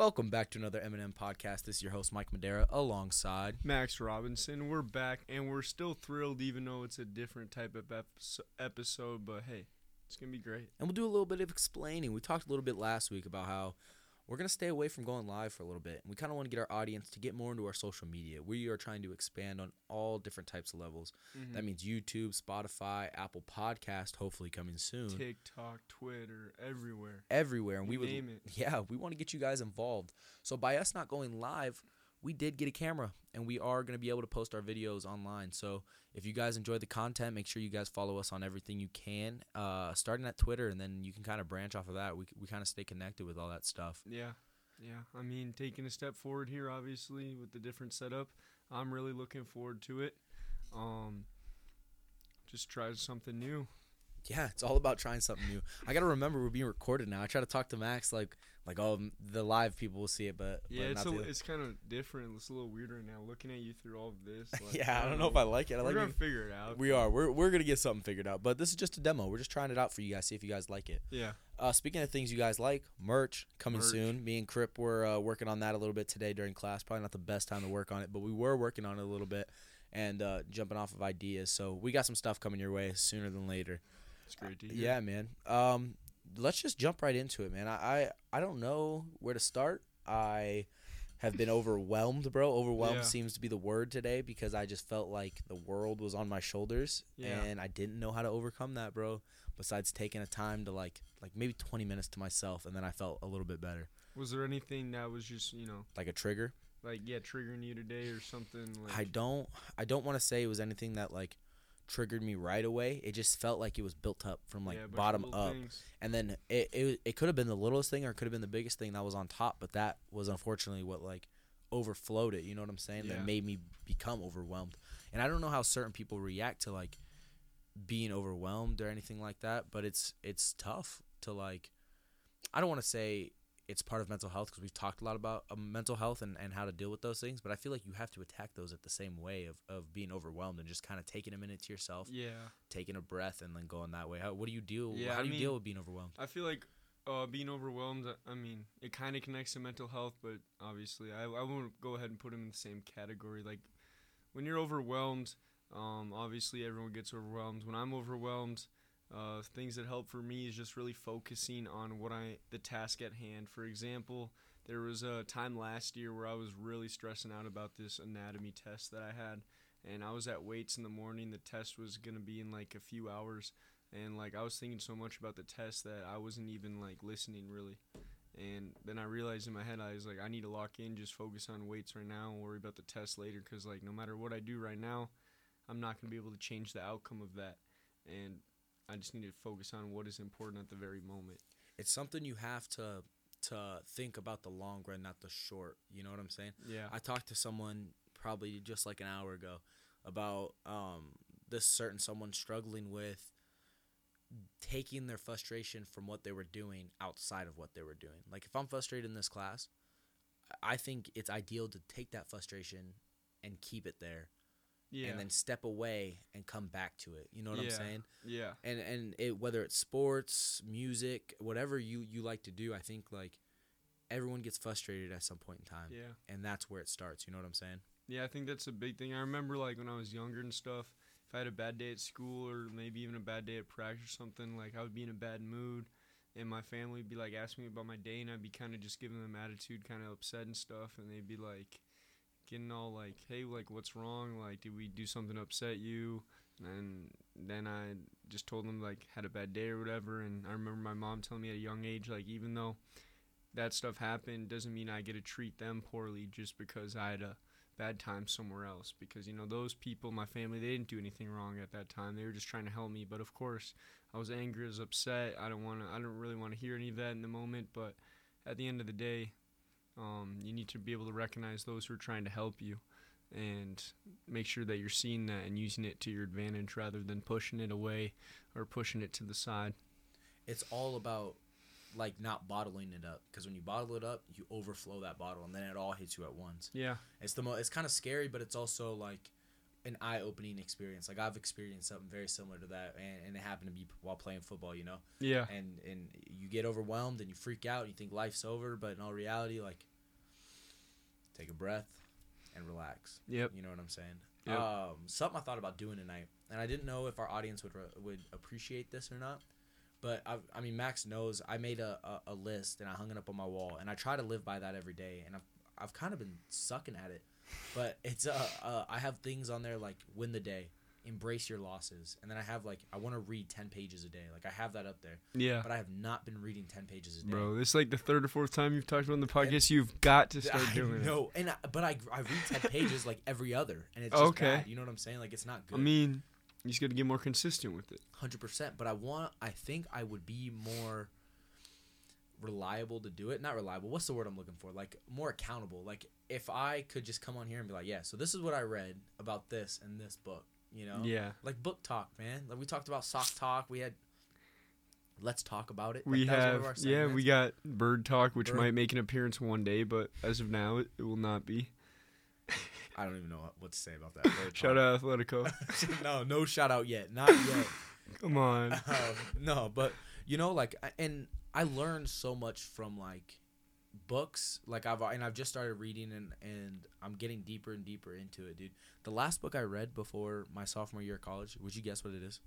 Welcome back to another Eminem podcast. This is your host Mike Madera alongside Max Robinson. We're back and we're still thrilled, even though it's a different type of episode. But hey, it's gonna be great. and we'll do a little bit of explaining. We talked a little bit last week about how we're gonna stay away from going live for a little bit. And we kind of want to get our audience to get more into our social media. We are trying to expand on all different types of levels. Mm-hmm. That means YouTube, Spotify, Apple Podcast, hopefully coming soon. TikTok, Twitter, everywhere. everywhere and we You would it. yeah we want to get you guys involved so by us not going live we did get a camera and we are going to be able to post our videos online so if you guys enjoy the content make sure you guys follow us on everything you can uh, starting at twitter and then you can kind of branch off of that we, we kind of stay connected with all that stuff Yeah, yeah. I mean, taking a step forward here, obviously with the different setup. I'm really looking forward to it. Um, just try something new. Yeah it's all about trying something new i gotta remember we're being recorded now i try to talk to max like like oh the live people will see it but Yeah, but it's not a, it's kind of different. It's a little weird right now, looking at you through all of this. Like, yeah i don't know if i like it i We're like gonna figure it out. we are we're, we're gonna get something figured out but this is just a demo we're just trying it out for you guys see if you guys like it Yeah. Uh, speaking of things you guys like, merch coming Merch. soon. Me and Crip were uh, working on that a little bit today during class. Probably not the best time to work on it, but we were working on it a little bit and uh, jumping off of ideas. So we got some stuff coming your way sooner than later. It's great to hear. Yeah, man. Um, let's just jump right into it, man. I, I I don't know where to start. I have been overwhelmed, bro. Overwhelmed Yeah. seems to be the word today because I just felt like the world was on my shoulders Yeah. and I didn't know how to overcome that, bro. Besides taking a time to like like maybe 20 minutes to myself and then I felt a little bit better. Was there anything that was just you know Like a trigger. like yeah triggering you today or something like I don't I don't want to say it was anything that like triggered me right away. It just felt like it was built up from like yeah, a bunch of bottom up. things. and then it, it it could have been the littlest thing or it could have been the biggest thing that was on top but that was unfortunately what like overflowed it you know what i'm saying Yeah. that made me become overwhelmed and i don't know how certain people react to like being overwhelmed or anything like that but it's it's tough to like i don't want to say it's part of mental health because we've talked a lot about uh, mental health and, and how to deal with those things but i feel like you have to attack those at the same way of, of being overwhelmed and just kind of taking a minute to yourself Yeah, taking a breath and then going that way how, what do you deal Yeah, how do you mean- deal with being overwhelmed I feel like uh, being overwhelmed. I mean, it kind of connects to mental health, but obviously, I I won't go ahead and put them in the same category. Like when you're overwhelmed, um, obviously everyone gets overwhelmed. When I'm overwhelmed, uh, things that help for me is just really focusing on what I the task at hand. For example, there was a time last year where I was really stressing out about this anatomy test that I had, and I was at weights in the morning. The test was gonna be in like a few hours, and like I was thinking so much about the test that I wasn't even like listening really. And then I realized in my head I was like I need to lock in, just focus on weights right now, and worry about the test later. Cause like no matter what I do right now, I'm not gonna be able to change the outcome of that, and I just need to focus on what is important at the very moment. it's something you have to to think about the long run, not the short. You know what I'm saying? Yeah. I talked to someone probably just like an hour ago about um, this certain someone struggling with taking their frustration from what they were doing outside of what they were doing. Like if I'm frustrated in this class, I think it's ideal to take that frustration and keep it there yeah. and then step away and come back to it. You know what I'm saying? yeah. and and it whether it's sports, music, whatever you you like to do, I think like everyone gets frustrated at some point in time, Yeah. and that's where it starts. You know what I'm saying? Yeah, I think that's a big thing. I remember like when I was younger and stuff, if I had a bad day at school or maybe even a bad day at practice or something, like I would be in a bad mood and my family would be like asking me about my day and I'd be kind of just giving them attitude, kind of upset and stuff and they'd be like getting all like, "Hey, like what's wrong? Like did we do something to upset you?" And then I just told them like had a bad day or whatever. And I remember my mom telling me at a young age like even though that stuff happened doesn't mean I get to treat them poorly just because I had a bad time somewhere else. Because you know those people my family they didn't do anything wrong at that time. They were just trying to help me. But of course i was angry i was upset. I don't want to i don't really want to hear any of that in the moment. But at the end of the day um, you need to be able to recognize those who are trying to help you and make sure that you're seeing that and using it to your advantage rather than pushing it away or pushing it to the side It's all about like not bottling it up because when you bottle it up, you overflow that bottle, and then it all hits you at once. yeah It's the mo- It's kind of scary, but it's also like an eye-opening experience. Like I've experienced something very similar to that, and, and it happened to be while playing football. You know, Yeah. and and you get overwhelmed and you freak out and you think life's over, but in all reality, like take a breath and relax. Yep. You know what I'm saying? Yep. Um, something I thought about doing tonight, and I didn't know if our audience would re- would appreciate this or not. But I, I mean, Max knows I made a, a, a list and I hung it up on my wall, and I try to live by that every day. And I've I've kind of been sucking at it, but it's uh, uh I have things on there like win the day, embrace your losses, and then I have like I want to read ten pages a day. Like I have that up there, Yeah. but I have not been reading ten pages a day. Bro, this is like the third or fourth time you've talked about on the podcast. You've got to start I doing it. No, and I, but I I read ten pages like every other, and it's just Okay. bad. You know what I'm saying? Like it's not good. I mean, you just got to get more consistent with it. hundred percent. But I want. I think I would be more reliable to do it. Not reliable. What's the word I'm looking for? Like more accountable. Like if I could just come on here and be like, yeah, so this is what I read about this and this book. You know, Yeah. like book talk, man. Like we talked about sock talk. We had. Let's talk about it. Like, We that was one of have, yeah, we got Bird Talk, which Bird- might make an appearance one day, but as of now, it, it will not be. I don't even know what- to say about that. Shout out Atletico. no, no shout out yet. Not yet. Come on. Um, no, but you know, like, and I learned so much from like books. Like I've and I've just started reading, and and I'm getting deeper and deeper into it, dude. The last book I read before my sophomore year of college, would you guess what it is?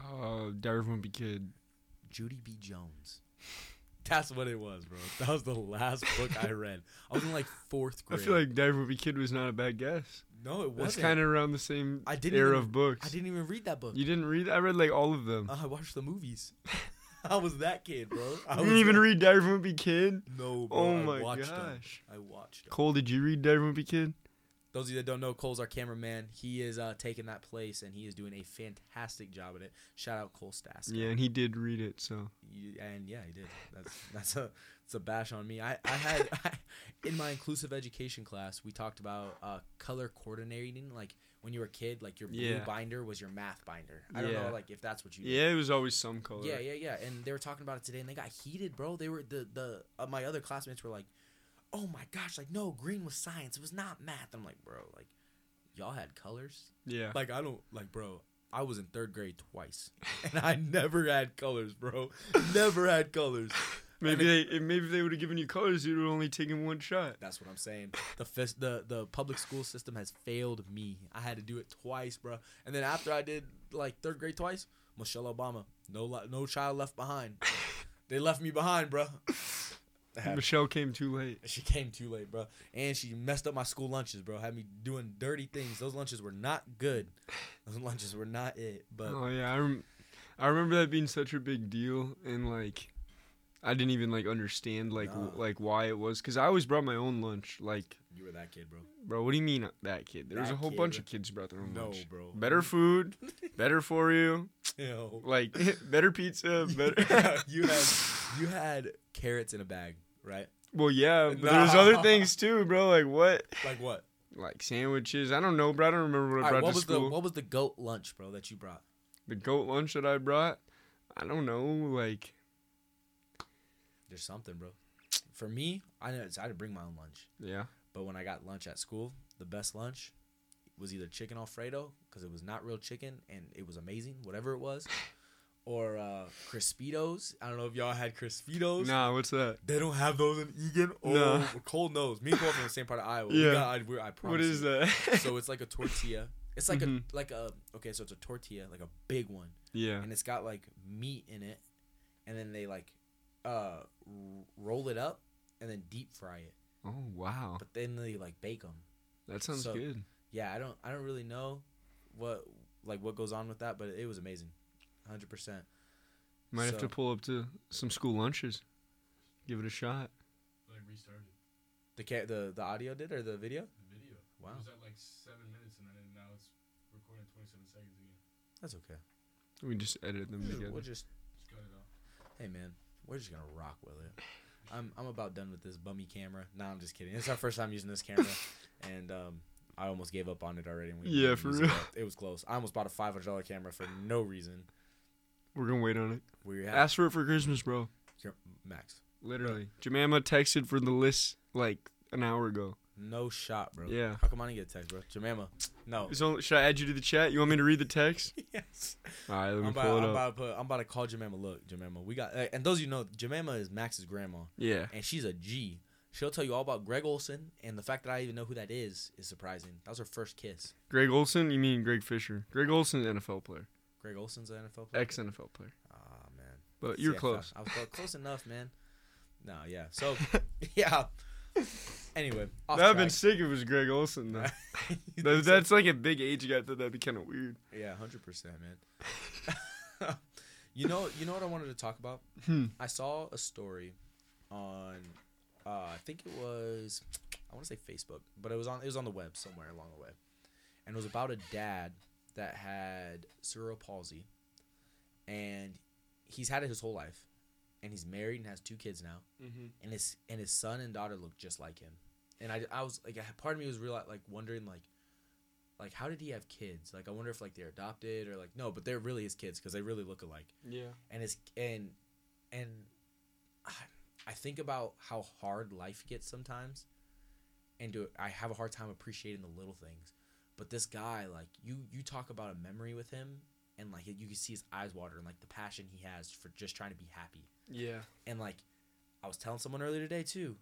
Oh, Diary of a Wimpy Kid. Junie B. Jones. That's what it was, bro. That was the last book I read. I was in like fourth grade. I feel like a Wimpy Kid was not a bad guess. no, it wasn't. It's kind of around the same I didn't era even- of books. I didn't even read that book. You didn't read? I read like all of them. Uh, I watched the movies. I was that kid, bro. I you didn't even that- read Diary Wimpy Kid? No, bro. Oh I my watched them. gosh. I watched them. Cole, did you read Diary Wimpy Kid? Those of you that don't know, Cole's our cameraman. He is uh, taking that place, and he is doing a fantastic job at it. Shout out Cole Stass. Yeah, and he did read it, so. You, and yeah, he did. That's that's a it's a bash on me. I I had in my inclusive education class, we talked about uh, color coordinating. Like when you were a kid, like your blue Yeah. binder was your math binder. I don't Yeah. know, like if that's what you. did. Yeah, it was always some color. Yeah, yeah, yeah. And they were talking about it today, and they got heated, bro. They were the the uh, my other classmates were like, "Oh my gosh, like no, green was science. It was not math." I'm like, bro, like y'all had colors. Yeah. Like I don't like, bro. I was in third grade twice, and I never had colors, bro. Never had colors. Maybe they maybe they would have given you colors, you would have only taken one shot. That's what I'm saying. The fis- the the public school system has failed me. I had to do it twice, bro. And then after I did like third grade twice, Michelle Obama, no no child left behind. They left me behind, bro. Michelle came too late. She came too late, bro. And she messed up my school lunches, bro. Had me doing dirty things. Those lunches were not good. Those lunches were not it. But Oh yeah, I, rem- I remember that being such a big deal, and like, I didn't even like understand like w- like why it was, cause I always brought my own lunch. Like, you were that kid, bro. bro, what do you mean uh, that kid? There was a whole kid, bunch bro. of kids brought their own No, lunch. bro. Better food, better for you. Yo. Like better pizza, better. you had you had carrots in a bag, right? well, yeah, but there's other things too, bro. Like what? Like what? Like sandwiches. I don't know, bro. I don't remember what I All right, brought what to was school. the what was the goat lunch, bro, that you brought? the goat lunch that I brought. I don't know. Like There's something, bro. For me, I didn't I didn't bring my own lunch, yeah. but when I got lunch at school, the best lunch was either chicken alfredo because it was not real chicken and it was amazing, whatever it was, or uh, Crispitos. I don't know if y'all had Crispitos. Nah, what's that? They don't have those in Eagan. Oh, Nah. cold nose. Me and Cole from the same part of Iowa. We Yeah. got, I, I promise What is you. that? so it's like a tortilla. It's like Mhm. a like a okay, so it's a tortilla, like a big one, yeah. and it's got like meat in it, and then they like uh r- roll it up and then deep fry it, Oh wow, but then they like bake them. that sounds so- good. Yeah, I don't I don't really know what like what goes on with that, but it was amazing, hundred percent. Might have to pull up to some school lunches. Give it a shot. like restarted The ca- the the audio did or the video? the video. Wow. It was at like seven minutes and then now it's recording 27 seconds again. That's okay. We just edited them together. We'll just Just cut it off. hey man, we're just gonna rock with it. I'm I'm about done with this bummy camera. No, I'm just kidding. It's our first time using this camera, and um, I almost gave up on it already. when we Yeah, for real. It. It was close. I almost bought a five hundred dollar camera for no reason. We're gonna wait on it. We Ask for it for Christmas, bro. Max. Literally. Jemima texted for the list like an hour ago. No shot, bro. Yeah. How come I didn't get a text, bro? Jemima. No. So should I add you to the chat? You want me to read the text? yes. All right, let I'm me about, pull I'm it up. about to put, I'm about to call Jemima. Look, Jemima, we got, and those of you know, Jemima is Max's grandma, Yeah. and she's a G. She'll tell you all about Greg Olsen, and the fact that I even know who that is is surprising. That was her first kiss. Greg Olsen? You mean Greg Fisher? Greg Olsen's an NFL player, Greg Olsen's an NFL player. ex NFL player. Ah man, But you're I close. I was close, enough, man. No, yeah. So, yeah. Anyway, That'd have been sick if it was Greg Olsen though. That- that's like a big age gap. That that'd be kind of weird. yeah, hundred percent, man. you know, you know what I wanted to talk about. Hmm. I saw a story on, uh, I think it was, I want to say Facebook, but it was on it was on the web somewhere along the way, and it was about a dad that had cerebral palsy, and he's had it his whole life, and he's married and has two kids now, Mm-hmm. and his and his son and daughter look just like him, and I, I was like a part of me was real like wondering like. Like how did he have kids? Like I wonder if like they're adopted or like no, but they're really his kids because they really look alike Yeah. and it's and and I, I think about how hard life gets sometimes and do I have a hard time appreciating the little things but this guy like you you talk about a memory with him and like you can see his eyes water and like the passion he has for just trying to be happy Yeah. and like I was telling someone earlier today too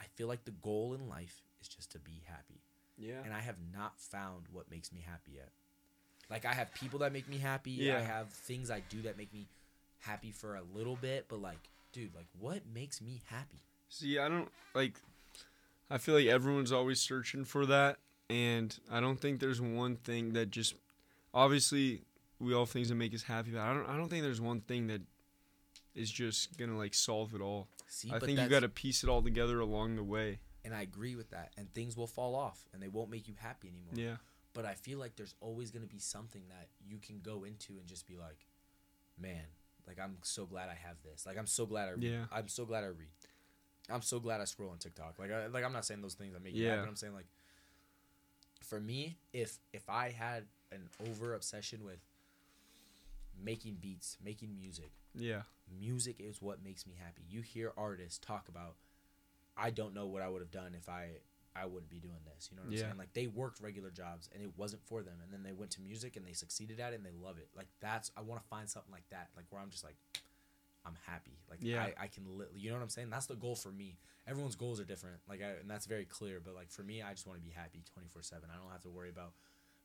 I feel like the goal in life is just to be happy Yeah. and I have not found what makes me happy yet. Like I have people that make me happy. Yeah. I have things I do that make me happy for a little bit, but like, dude, like what makes me happy? See, I don't like. I feel like everyone's always searching for that, and I don't think there's one thing that just. Obviously, we all have things that make us happy, but I don't. I don't think there's one thing that is just gonna like solve it all. See, I think you got to piece it all together along the way. and I agree with that. And things will fall off and they won't make you happy anymore. Yeah. But I feel like there's always gonna be something that you can go into and just be like, man, like I'm so glad I have this. Like I'm so glad I read. Yeah. I'm so glad I read. I'm so glad I scroll on TikTok. Like I, like I'm not saying those things that make you Yeah. happy, but I'm saying like for me, if if I had an over obsession with making beats, making music, Yeah. music is what makes me happy. You hear artists talk about I don't know what I would have done if I I wouldn't be doing this. You know what I'm Yeah. saying? Like they worked regular jobs and it wasn't for them and then they went to music and they succeeded at it and they love it. Like that's I want to find something like that. Like where I'm just like I'm happy. Like Yeah. I, I can li- you know what I'm saying? That's the goal for me. Everyone's goals are different. Like I, and that's very clear, but like for me I just want to be happy 24/7. I don't have to worry about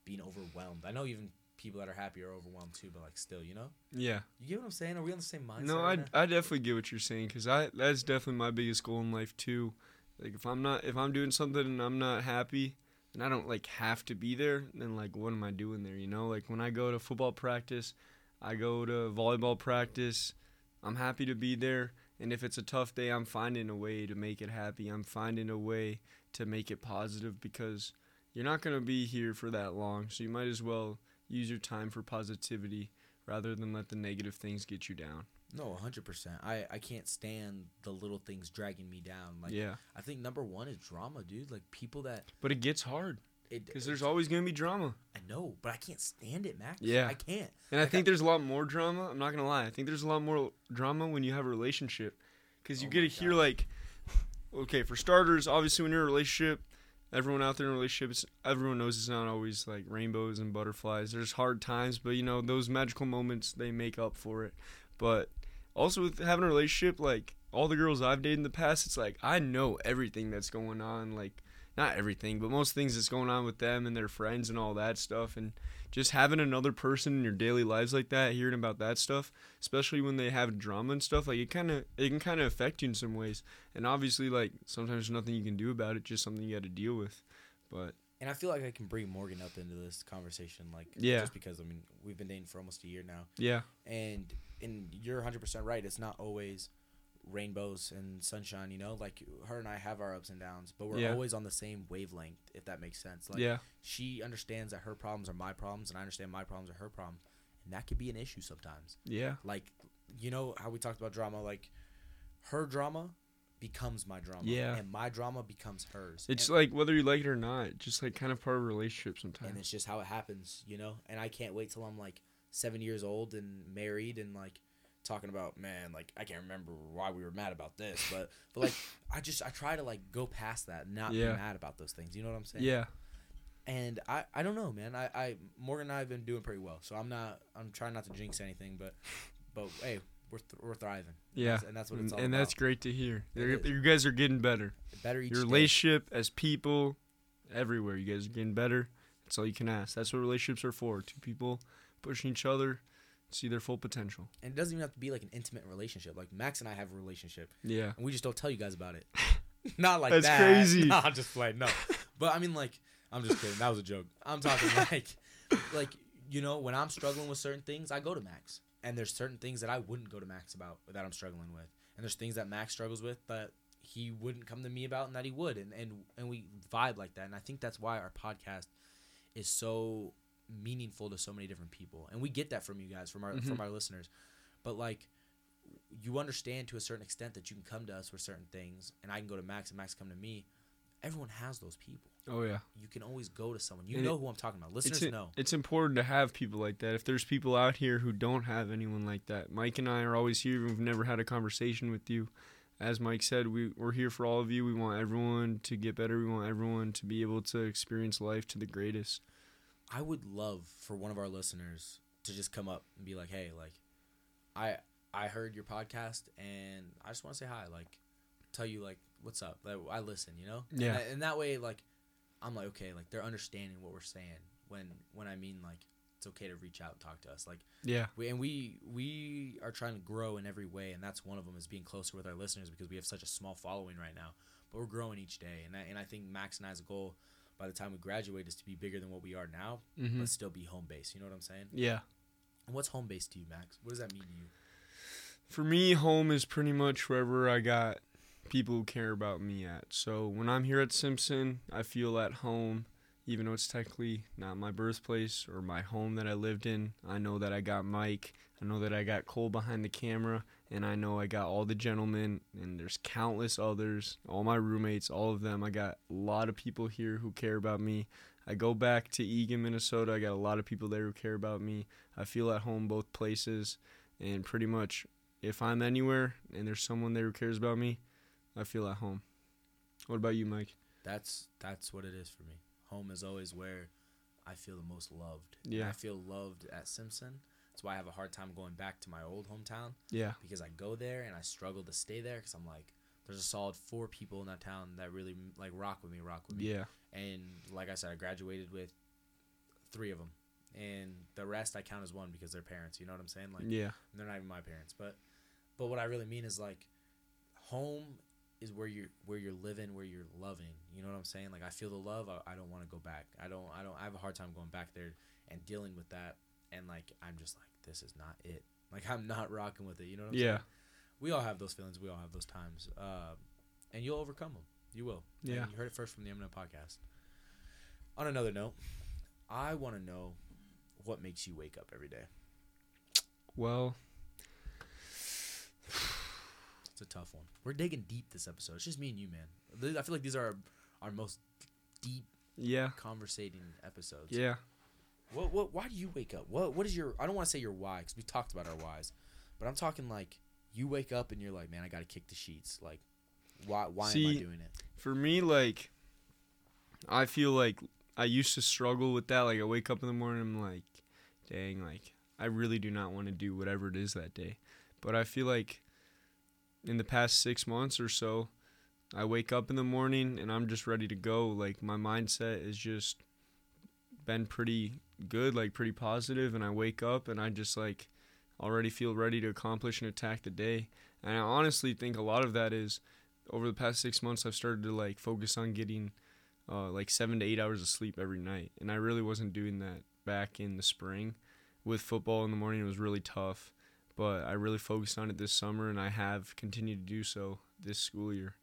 being overwhelmed. I know even people that are happy are overwhelmed too, but like still, you know? Yeah. You get what I'm saying? Are we on the same mindset? No, I? I definitely get what you're saying because I that's definitely my biggest goal in life too. Like if I'm not if I'm doing something and I'm not happy and I don't like have to be there, then like what am I doing there? You know, like when I go to football practice, I go to volleyball practice, I'm happy to be there. And if it's a tough day, I'm finding a way to make it happy. I'm finding a way to make it positive because you're not gonna be here for that long, so you might as well use your time for positivity rather than let the negative things get you down. No, hundred percent. I I can't stand the little things dragging me down. Like yeah, I think number one is drama, dude. Like people that but it gets hard because there's always gonna be drama, I know, but I can't stand it, Max. Yeah. I can't. and I Like, think there's a lot more drama. I'm not gonna lie. I think there's a lot more drama when you have a relationship, because you Oh get to hear God. like, okay, for starters, obviously when you're in a relationship, everyone out there in relationships, everyone knows it's not always like rainbows and butterflies. There's hard times, but you know those magical moments they make up for it. But also with having a relationship, like all the girls I've dated in the past, it's like I know everything that's going on, like not everything, but most things that's going on with them and their friends and all that stuff. And just having another person in your daily lives like that, hearing about that stuff, especially when they have drama and stuff, like it kind of it can kind of affect you in some ways. And obviously, like sometimes there's nothing you can do about it, just something you got to deal with. But And I feel like I can bring Morgan up into this conversation, like Yeah. just because I mean we've been dating for almost a year now, yeah, and and you're hundred percent right. It's not always rainbows and sunshine. You know, like her and I have our ups and downs, but we're Yeah. always on the same wavelength. If that makes sense. Like, yeah, she understands that her problems are my problems and I understand my problems are her problem. And that could be an issue sometimes. yeah, Like, you know how we talked about drama, like her drama becomes my drama. Yeah. And my drama becomes hers. it's and, like whether you like it or not, just like kind of part of a relationship sometimes. and it's just how it happens, you know? And I can't wait till I'm like seven years old and married and like talking about man like I can't remember why we were mad about this, but but like I just I try to like go past that, and not Yeah. be mad about those things. You know what I'm saying? Yeah. And I I don't know, man. I I Morgan and I have been doing pretty well, so I'm not I'm trying not to jinx anything, but but hey, we're th- we're thriving. Yeah. That's- and that's what it's all about. and about. that's great to hear. You guys are getting better. better each Your day. relationship as people, everywhere. You guys are getting better. That's all you can ask. That's what relationships are for. Two people pushing each other, see their full potential. and it doesn't even have to be like an intimate relationship. Like Max and I have a relationship, Yeah. and we just don't tell you guys about it. Not like That's that. crazy. Nah, I'm just playing. No, but I mean, like, I'm just kidding. That was a joke. I'm talking like, like you know, when I'm struggling with certain things, I go to Max, and there's certain things that I wouldn't go to Max about that I'm struggling with, and there's things that Max struggles with that he wouldn't come to me about, and that he would, and and and we vibe like that, and I think that's why our podcast is so meaningful to so many different people, and we get that from you guys, from our Mhm. from our listeners, but like you understand to a certain extent that you can come to us for certain things, and I can go to Max and Max come to me. Everyone has those people. Oh yeah. You can always go to someone. You And know it- who I'm talking about. It's Listeners i- know. it's important to have people like that. If there's people out here who don't have anyone like that, Mike and I are always here. We've never had a conversation with you. As Mike said, we, we're here for all of you. We want everyone to get better. We want everyone to be able to experience life to the greatest. I would love for one of our listeners to just come up and be like, "Hey, like, I I heard your podcast and I just want to say hi. Like, tell you like what's up. Like, I listen. You know. Yeah. And, and that way, like, I'm like, okay, like they're understanding what we're saying when when I mean like it's okay to reach out and talk to us. Like. Yeah. We, and we we are trying to grow in every way, and that's one of them is being closer with our listeners because we have such a small following right now. But we're growing each day, and I, and I think Max and I's goal by the time we graduate is to be bigger than what we are now, hmm but still be home based. You know what I'm saying? Yeah. And what's home based to you, Max? What does that mean to you? For me, home is pretty much wherever I got people who care about me at. So when I'm here at Simpson, I feel at home, even though it's technically not my birthplace or my home that I lived in. I know that I got Mike. I know that I got Cole behind the camera. And I know I got all the gentlemen, and there's countless others, all my roommates, all of them. I got a lot of people here who care about me. I go back to Eagan, Minnesota. I got a lot of people there who care about me. I feel at home both places. And pretty much if I'm anywhere and there's someone there who cares about me, I feel at home. What about you, Mike? That's that's what it is for me. Home is always where I feel the most loved. And Yeah. I feel loved at Simpson. That's why I have a hard time going back to my old hometown. Yeah. because I go there and I struggle to stay there because I'm like, there's a solid four people in that town that really like rock with me, rock with me. Yeah. And like I said, I graduated with three of them, and the rest I count as one because they're parents. You know what I'm saying? Like Yeah. they're not even my parents, but but what I really mean is like, home is where you're where you're living, where you're loving. You know what I'm saying? Like I feel the love. I, I don't want to go back. I don't. I don't. I have a hard time going back there and dealing with that. And like I'm just like this is not it. Like I'm not rocking with it. You know what I'm saying? Yeah. we all have those feelings. We all have those times, uh, and you'll overcome them. You will. And Yeah. you heard it first from the Eminem podcast. On another note, I want to know what makes you wake up every day. Well, It's a tough one. We're digging deep this episode. It's just me and you, man. I feel like these are our, our most deep yeah. conversating episodes. Yeah. What? What? Why do you wake up? What? What is your? I don't want to say your why because we talked about our whys, but I'm talking like you wake up and you're like, man, I got to kick the sheets. Like, why? Why am I doing it? For me, like, I feel like I used to struggle with that. Like, I wake up in the morning, I'm like, dang, like, I really do not want to do whatever it is that day. But I feel like in the past six months or so, I wake up in the morning and I'm just ready to go. Like, my mindset is just been pretty good, like, pretty positive, And I wake up and I just, like, already feel ready to accomplish and attack the day. And I honestly think a lot of that is over the past six months, I've started to like focus on getting uh, like seven to eight hours of sleep every night, and I really wasn't doing that back in the spring. With football in the morning, it was really tough, but I really focused on it this summer, and I have continued to do so this school year,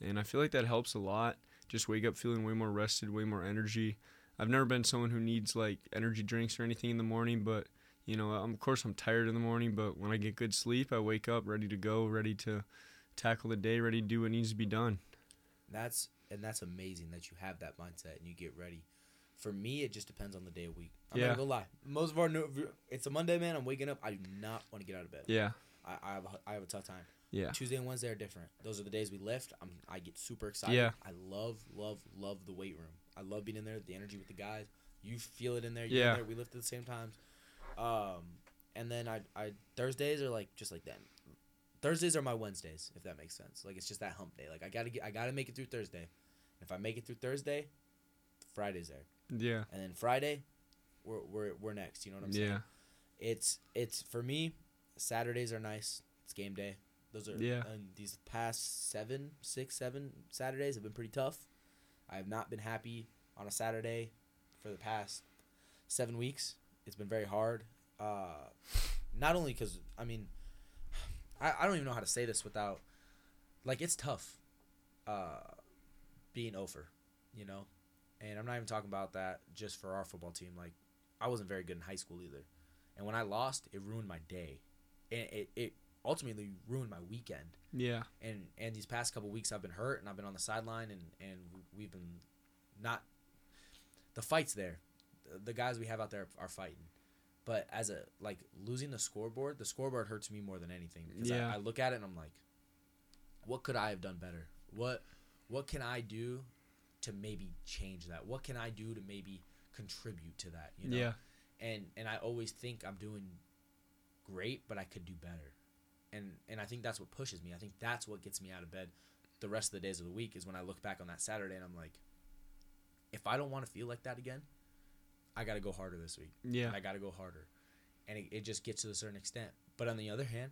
and I feel like that helps a lot. Just wake up feeling way more rested, way more energy. I've never been someone who needs like energy drinks or anything in the morning, but you know, I'm, of course, I'm tired in the morning, but when I get good sleep, I wake up ready to go, ready to tackle the day, ready to do what needs to be done. That's and that's amazing that you have that mindset and you get ready. For me, it just depends on the day of week. I'm Yeah. not gonna lie. Most of our, no, it's a Monday, man. I'm waking up. I do not want to get out of bed. Yeah, I, I have a, I have a tough time. Yeah. Tuesday and Wednesday are different. Those are the days we lift. I'm I get super excited. Yeah. I love love love the weight room. I love being in there. The energy with the guys. You feel it in there. You're Yeah. In there. We lift at the same times. Um, and then I I Thursdays are like just like that. Thursdays are my Wednesdays, if that makes sense. Like it's just that hump day. Like I gotta get I gotta make it through Thursday. If I make it through Thursday, Friday's there, Yeah. and then Friday, we're we're we're next. You know what I'm saying? Yeah. it's it's for me saturdays are nice it's game day those are Yeah. and these past seven six seven saturdays have been pretty tough i have not been happy on a saturday for the past seven weeks. It's been very hard. Uh not only because i mean I, I don't even know how to say this without like it's tough uh being over you know? And i'm not even talking about that just for our football team. Like i wasn't very good in high school either. And when I lost, it ruined my day, and it, it ultimately ruined my weekend. Yeah. And and these past couple weeks, I've been hurt, and I've been on the sideline, and and we've been not. The fight's there, the, the guys we have out there are fighting, but as a like losing the scoreboard, the scoreboard hurts me more than anything. Because Yeah. I, I look at it and I'm like, what could I have done better? What what can I do to maybe change that? What can I do to maybe contribute to that? You know? Yeah. and and I always think I'm doing great, but I could do better. And and I think that's what pushes me. I think that's what gets me out of bed the rest of the days of the week is when I look back on that Saturday and I'm like if I don't want to feel like that again, I got to go harder this week. Yeah. I got to go harder. And it, it just gets to a certain extent. But on the other hand,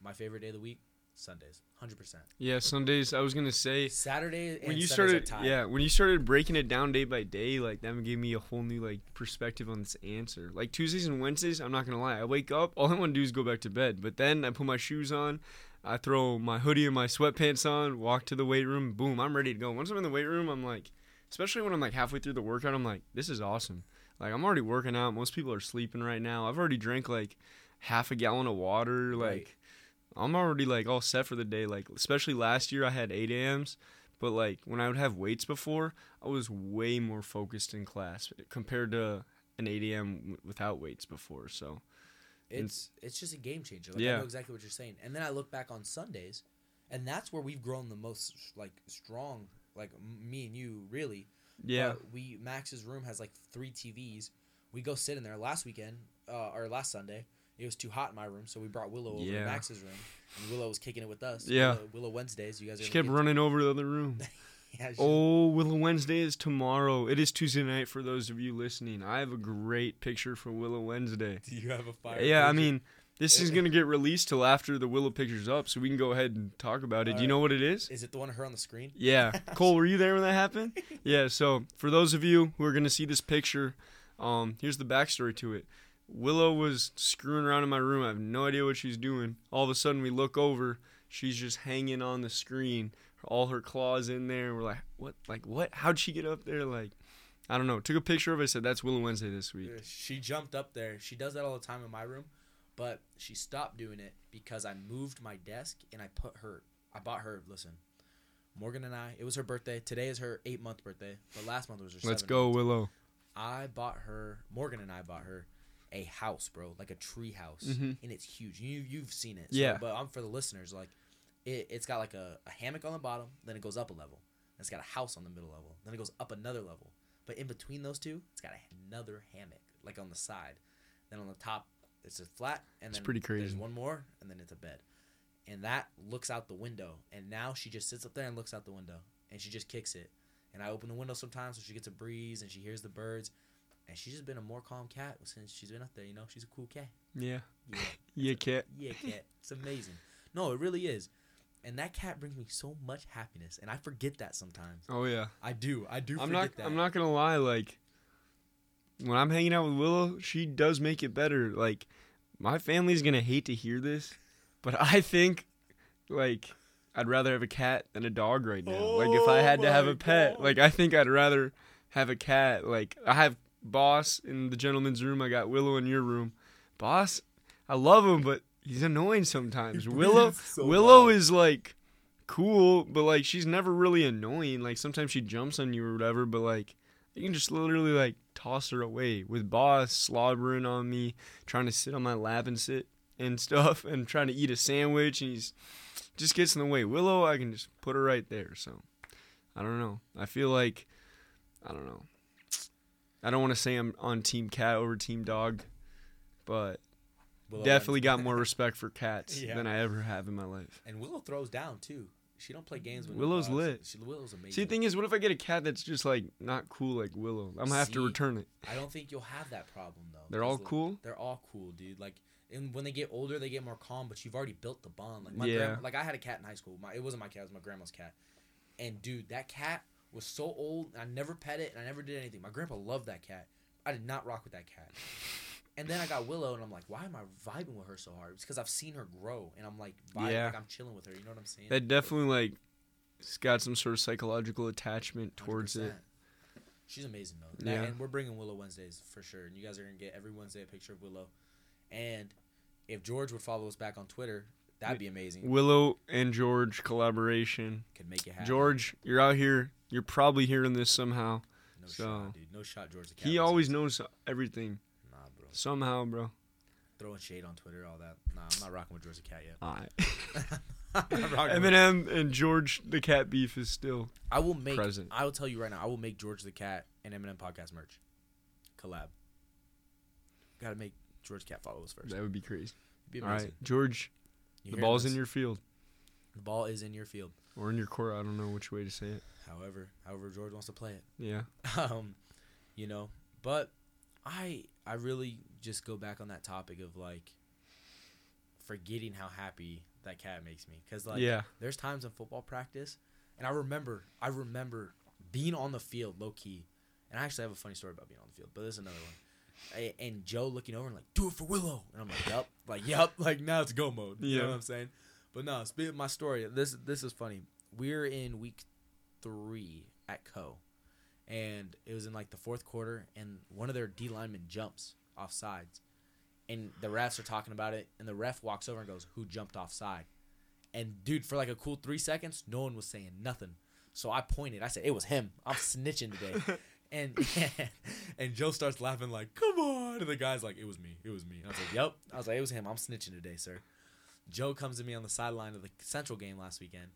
my favorite day of the week, Sundays. 100%. Yeah. Sundays. I was gonna say Saturday and when you Sundays started, yeah, when you started breaking it down day by day, like that gave me a whole new like perspective on this answer. Like Tuesdays and Wednesdays, I'm not gonna lie, I wake up, all I want to do is go back to bed. But then I put my shoes on, I throw my hoodie and my sweatpants on, walk to the weight room, boom, I'm ready to go. Once I'm in the weight room, I'm like, especially when I'm like halfway through the workout, I'm like, this is awesome. Like I'm already working out. Most people are sleeping right now. I've already drank like half a gallon of water. Like Right. I'm already like all set for the day. Like especially last year, I had 8 a.m.s, but like when I would have weights before, I was way more focused in class compared to an 8 a.m. w- without weights before. So It's it's just a game changer. Like I Yeah. know exactly what you're saying. And then I look back on Sundays, and that's where we've grown the most like strong. Like m- me and you, really. yeah, But we Max's room has like three TVs. We go sit in there. Last weekend, uh, or last Sunday, it was too hot in my room, so we brought Willow over Yeah. to Max's room, and Willow was kicking it with us. Yeah. Willow, Willow Wednesdays. You guys. she kept running over to the other room. Yeah, Oh, Willow Wednesday is tomorrow. It is Tuesday night for those of you listening. I have a great picture for Willow Wednesday. Do you have a fire? Yeah, I mean, this is gonna get released till after the Willow picture's up, so we can go ahead and talk about it. Do you know what it is? is it the one of her on the screen? Yeah. Cole, were you there when that happened? Yeah, so for those of you who are going to see this picture, um, here's the backstory to it. Willow was screwing around in my room. I have no idea what she's doing. All of a sudden, we look over. She's just hanging on the screen, all her claws in there. We're like, what? Like, what? How'd she get up there? Like, I don't know. Took a picture of it. Said that's Willow Wednesday this week. She jumped up there. She does that all the time in my room, but she stopped doing it because I moved my desk and I put her. I bought her. Listen, Morgan and I. It was her birthday. Today is her eight month birthday, but last month was her. Let's go, month. Willow. I bought her. Morgan and I bought her a house, bro, like a tree house, Mhm. and it's huge. You you've seen it, Yeah. But I'm for the listeners. Like, it it's got like a, a hammock on the bottom, then it goes up a level. Then it's got a house on the middle level, then it goes up another level. But in between those two, it's got another hammock, like on the side. Then on the top, it's a flat, and It's then pretty There's one more, and then it's a bed, and that looks out the window. And now she just sits up there and looks out the window, and she just kicks it. And I open the window sometimes so she gets a breeze and she hears the birds. And she's just been a more calm cat since she's been up there. You know, she's a cool cat. Yeah. Yeah, Yeah, cat. yeah, cat. It's amazing. No, it really is. And that cat brings me so much happiness, and I forget that sometimes. Oh yeah. I do. I do. I'm forget not. That. I'm not gonna lie. Like when I'm hanging out with Willow, she does make it better. Like my family's gonna hate to hear this, but I think like I'd rather have a cat than a dog right now. like if I Oh had to oh have a pet, God. like I think I'd rather have a cat. Like I have Boss in the gentleman's room. I got Willow in your room. Boss, I love him, but he's annoying sometimes. Willow, so Willow is like cool, but like she's never really annoying. Like sometimes she jumps on you or whatever, but like you can just literally like toss her away. With Boss slobbering on me, trying to sit on my lap and sit, and stuff and trying to eat a sandwich and he's just gets in the way. Willow, I can just put her right there. So I don't know. I feel like I don't know. I don't want to say I'm on team cat over team dog, but Willow definitely got more respect for cats Yeah. than I ever have in my life. And Willow throws down too. She don't play games with Willow's lit. She, Willow's amazing. See, the thing is, what if I get a cat that's just like not cool like Willow? I'm gonna have to return it. I don't think you'll have that problem though. They're all because, like, cool. They're all cool, dude. Like, and when they get older, they get more calm. But you've already built the bond. Like my Yeah. grandma, like I had a cat in high school. My it wasn't my cat. It was my grandma's cat. And dude, that cat was so old. I never pet it, and I never did anything. My grandpa loved that cat. I did not rock with that cat. And then I got Willow, and I'm like, why am I vibing with her so hard? It's because I've seen her grow, and I'm like, vibing, Yeah. like I'm chilling with her. You know what I'm saying? That definitely like, it's got some sort of psychological attachment towards it. 100%. She's amazing though. Yeah. And we're bringing Willow Wednesdays for sure. And you guys are gonna get every Wednesday a picture of Willow. And if George would follow us back on Twitter, that'd be amazing. Willow and George collaboration. Could make it happen. George, you're out here. You're probably hearing this somehow. no so- shot, dude. No shot, George. The cat He always knows everything Nah, bro. somehow, bro. Throwing shade on Twitter, all that. Nah, I'm not rocking with George the cat yet. Alright. I'm not rocking with- Eminem and George the cat beef is still I will make. present. I will tell you right now. I will make George the cat and Eminem podcast merch collab. Got to make George Cat follow us first. that would be crazy. It'd be All right, George, You the ball's this? in your field The ball is in your field. or in your court. I don't know which way to say it. However, however George wants to play it. Yeah. um, you know, but I I really just go back on that topic of like forgetting how happy that cat makes me because like yeah. there's times in football practice and I remember I remember being on the field low key and I actually have a funny story about being on the field but there's another one and Joe looking over and like do it for Willow. And I'm like yep, like yep, like now it's go mode. You Yeah. know what I'm saying? But no speaking of my story this this is funny. We're in week three at Coe. And it was in like the fourth quarter and one of their D linemen jumps off sides. And the refs are talking about it and the ref walks over and goes who jumped offside and dude for like a cool three seconds no one was saying nothing. So i pointed. I said it was him. I'm snitching today and and joe starts laughing like come on. And the guy's like it was me. It was me. I was like yep i was like it was him. I'm snitching today sir. Joe comes to me on the sideline of the central game last weekend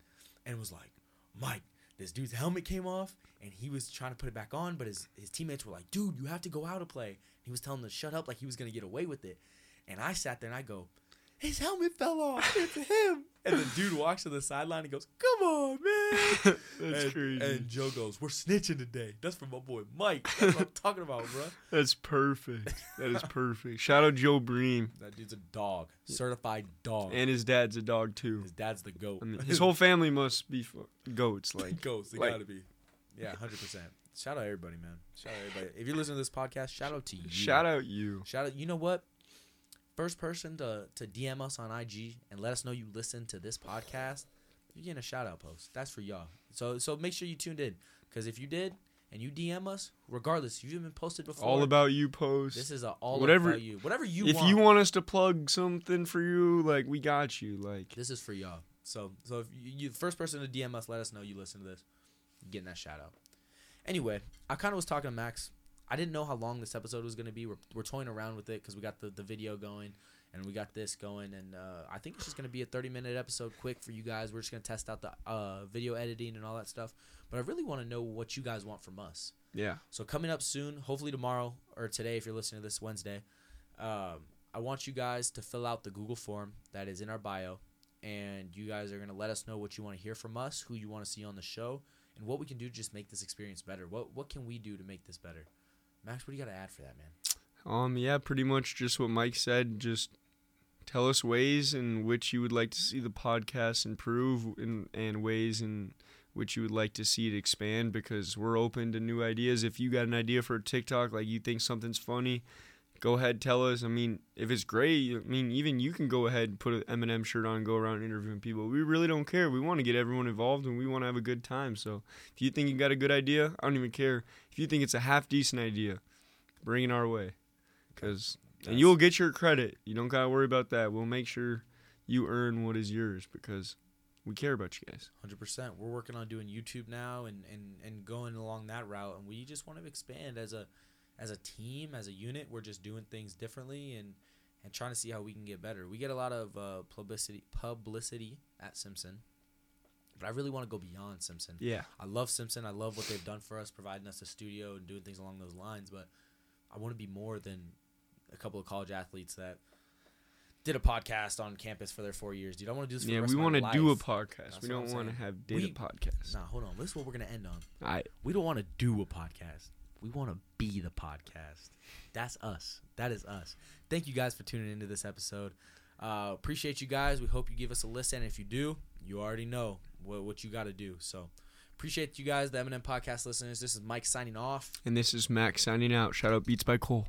and was like mike this dude's helmet came off and he was trying to put it back on but his, his teammates were like dude you have to go out and play. He was telling them to shut up like he was gonna get away with it. And i sat there and i go his helmet fell off it's him and the dude walks to the sideline and goes come on man That's and, crazy. and joe goes we're snitching today that's for my boy mike that's what i'm talking about bro That's perfect. That is perfect. Shout out Joe Bream. that dude's a dog certified dog And his dad's a dog too. his dad's the goat I mean, his whole family must be fu- goats. Like, Goats. they like- gotta be. Yeah, hundred percent. Shout out everybody, man. Shout out everybody. If you listen to this podcast, shout out to you. shout out you. Shout out. You know what? First person to to DM us on IG and let us know you listen to this podcast, you're getting a shout out post. That's for y'all. So so make sure you tuned in because if you did and you DM us, regardless, you've been posted before. All about you post. this is a all Whatever- about you. Whatever you if want. you want us to plug something for you, like we got you. Like This is for y'all. So so if you, you first person to DM us, let us know you listen to this. You're getting that shout out. Anyway, I kind of was talking to Max. I didn't know how long this episode was gonna be. We're, we're toying around with it because we got the, the video going and we got this going, and uh, I think it's just gonna be a 30 minute episode, quick for you guys. We're just gonna test out the uh, video editing and all that stuff. But I really want to know what you guys want from us. yeah, So coming up soon, hopefully tomorrow or today, if you're listening to this Wednesday, um, I want you guys to fill out the Google form that is in our bio, and you guys are gonna let us know what you want to hear from us, who you want to see on the show, and what we can do to just make this experience better. What what can we do to make this better? Max, what do you got to add for that, man? um, yeah, pretty much just what Mike said. Just tell us ways in which you would like to see the podcast improve, and and ways in which you would like to see it expand. Because we're open to new ideas. If you got an idea for a TikTok, like you think something's funny. Go ahead, tell us. I mean, if it's great, I mean, even you can go ahead and put an Eminem shirt on and go around interviewing people. We really don't care. We want to get everyone involved and we want to have a good time. So if you think you got a good idea, I don't even care. If you think it's a half decent idea, bring it our way. Cause and you'll get your credit. You don't gotta worry about that. We'll make sure you earn what is yours because we care about you guys. Hundred percent. We're working on doing YouTube now and, and, and going along that route, and we just want to expand as a as a team, as a unit. We're just doing things differently, and and trying to see how we can get better. We get a lot of uh, publicity publicity at Simpson, but I really want to go beyond Simpson. Yeah. I love Simpson. I love what they've done for us, providing us a studio and doing things along those lines. But I want to be more than a couple of college athletes that did a podcast on campus for their four years. Dude, I want to do this. For Yeah, the rest we want to do a podcast. That's we don't want to have did We- a podcast. Nah, hold on. This is what we're gonna end on. I We don't want to do a podcast. We want to be the podcast. That's us. That is us. Thank you guys for tuning into this episode. Uh, appreciate you guys. We hope you give us a listen. If you do, you already know what, what you got to do. So appreciate you guys, the Eminem podcast listeners. This is Mike signing off. and this is Max signing out. Shout out Beats by Cole.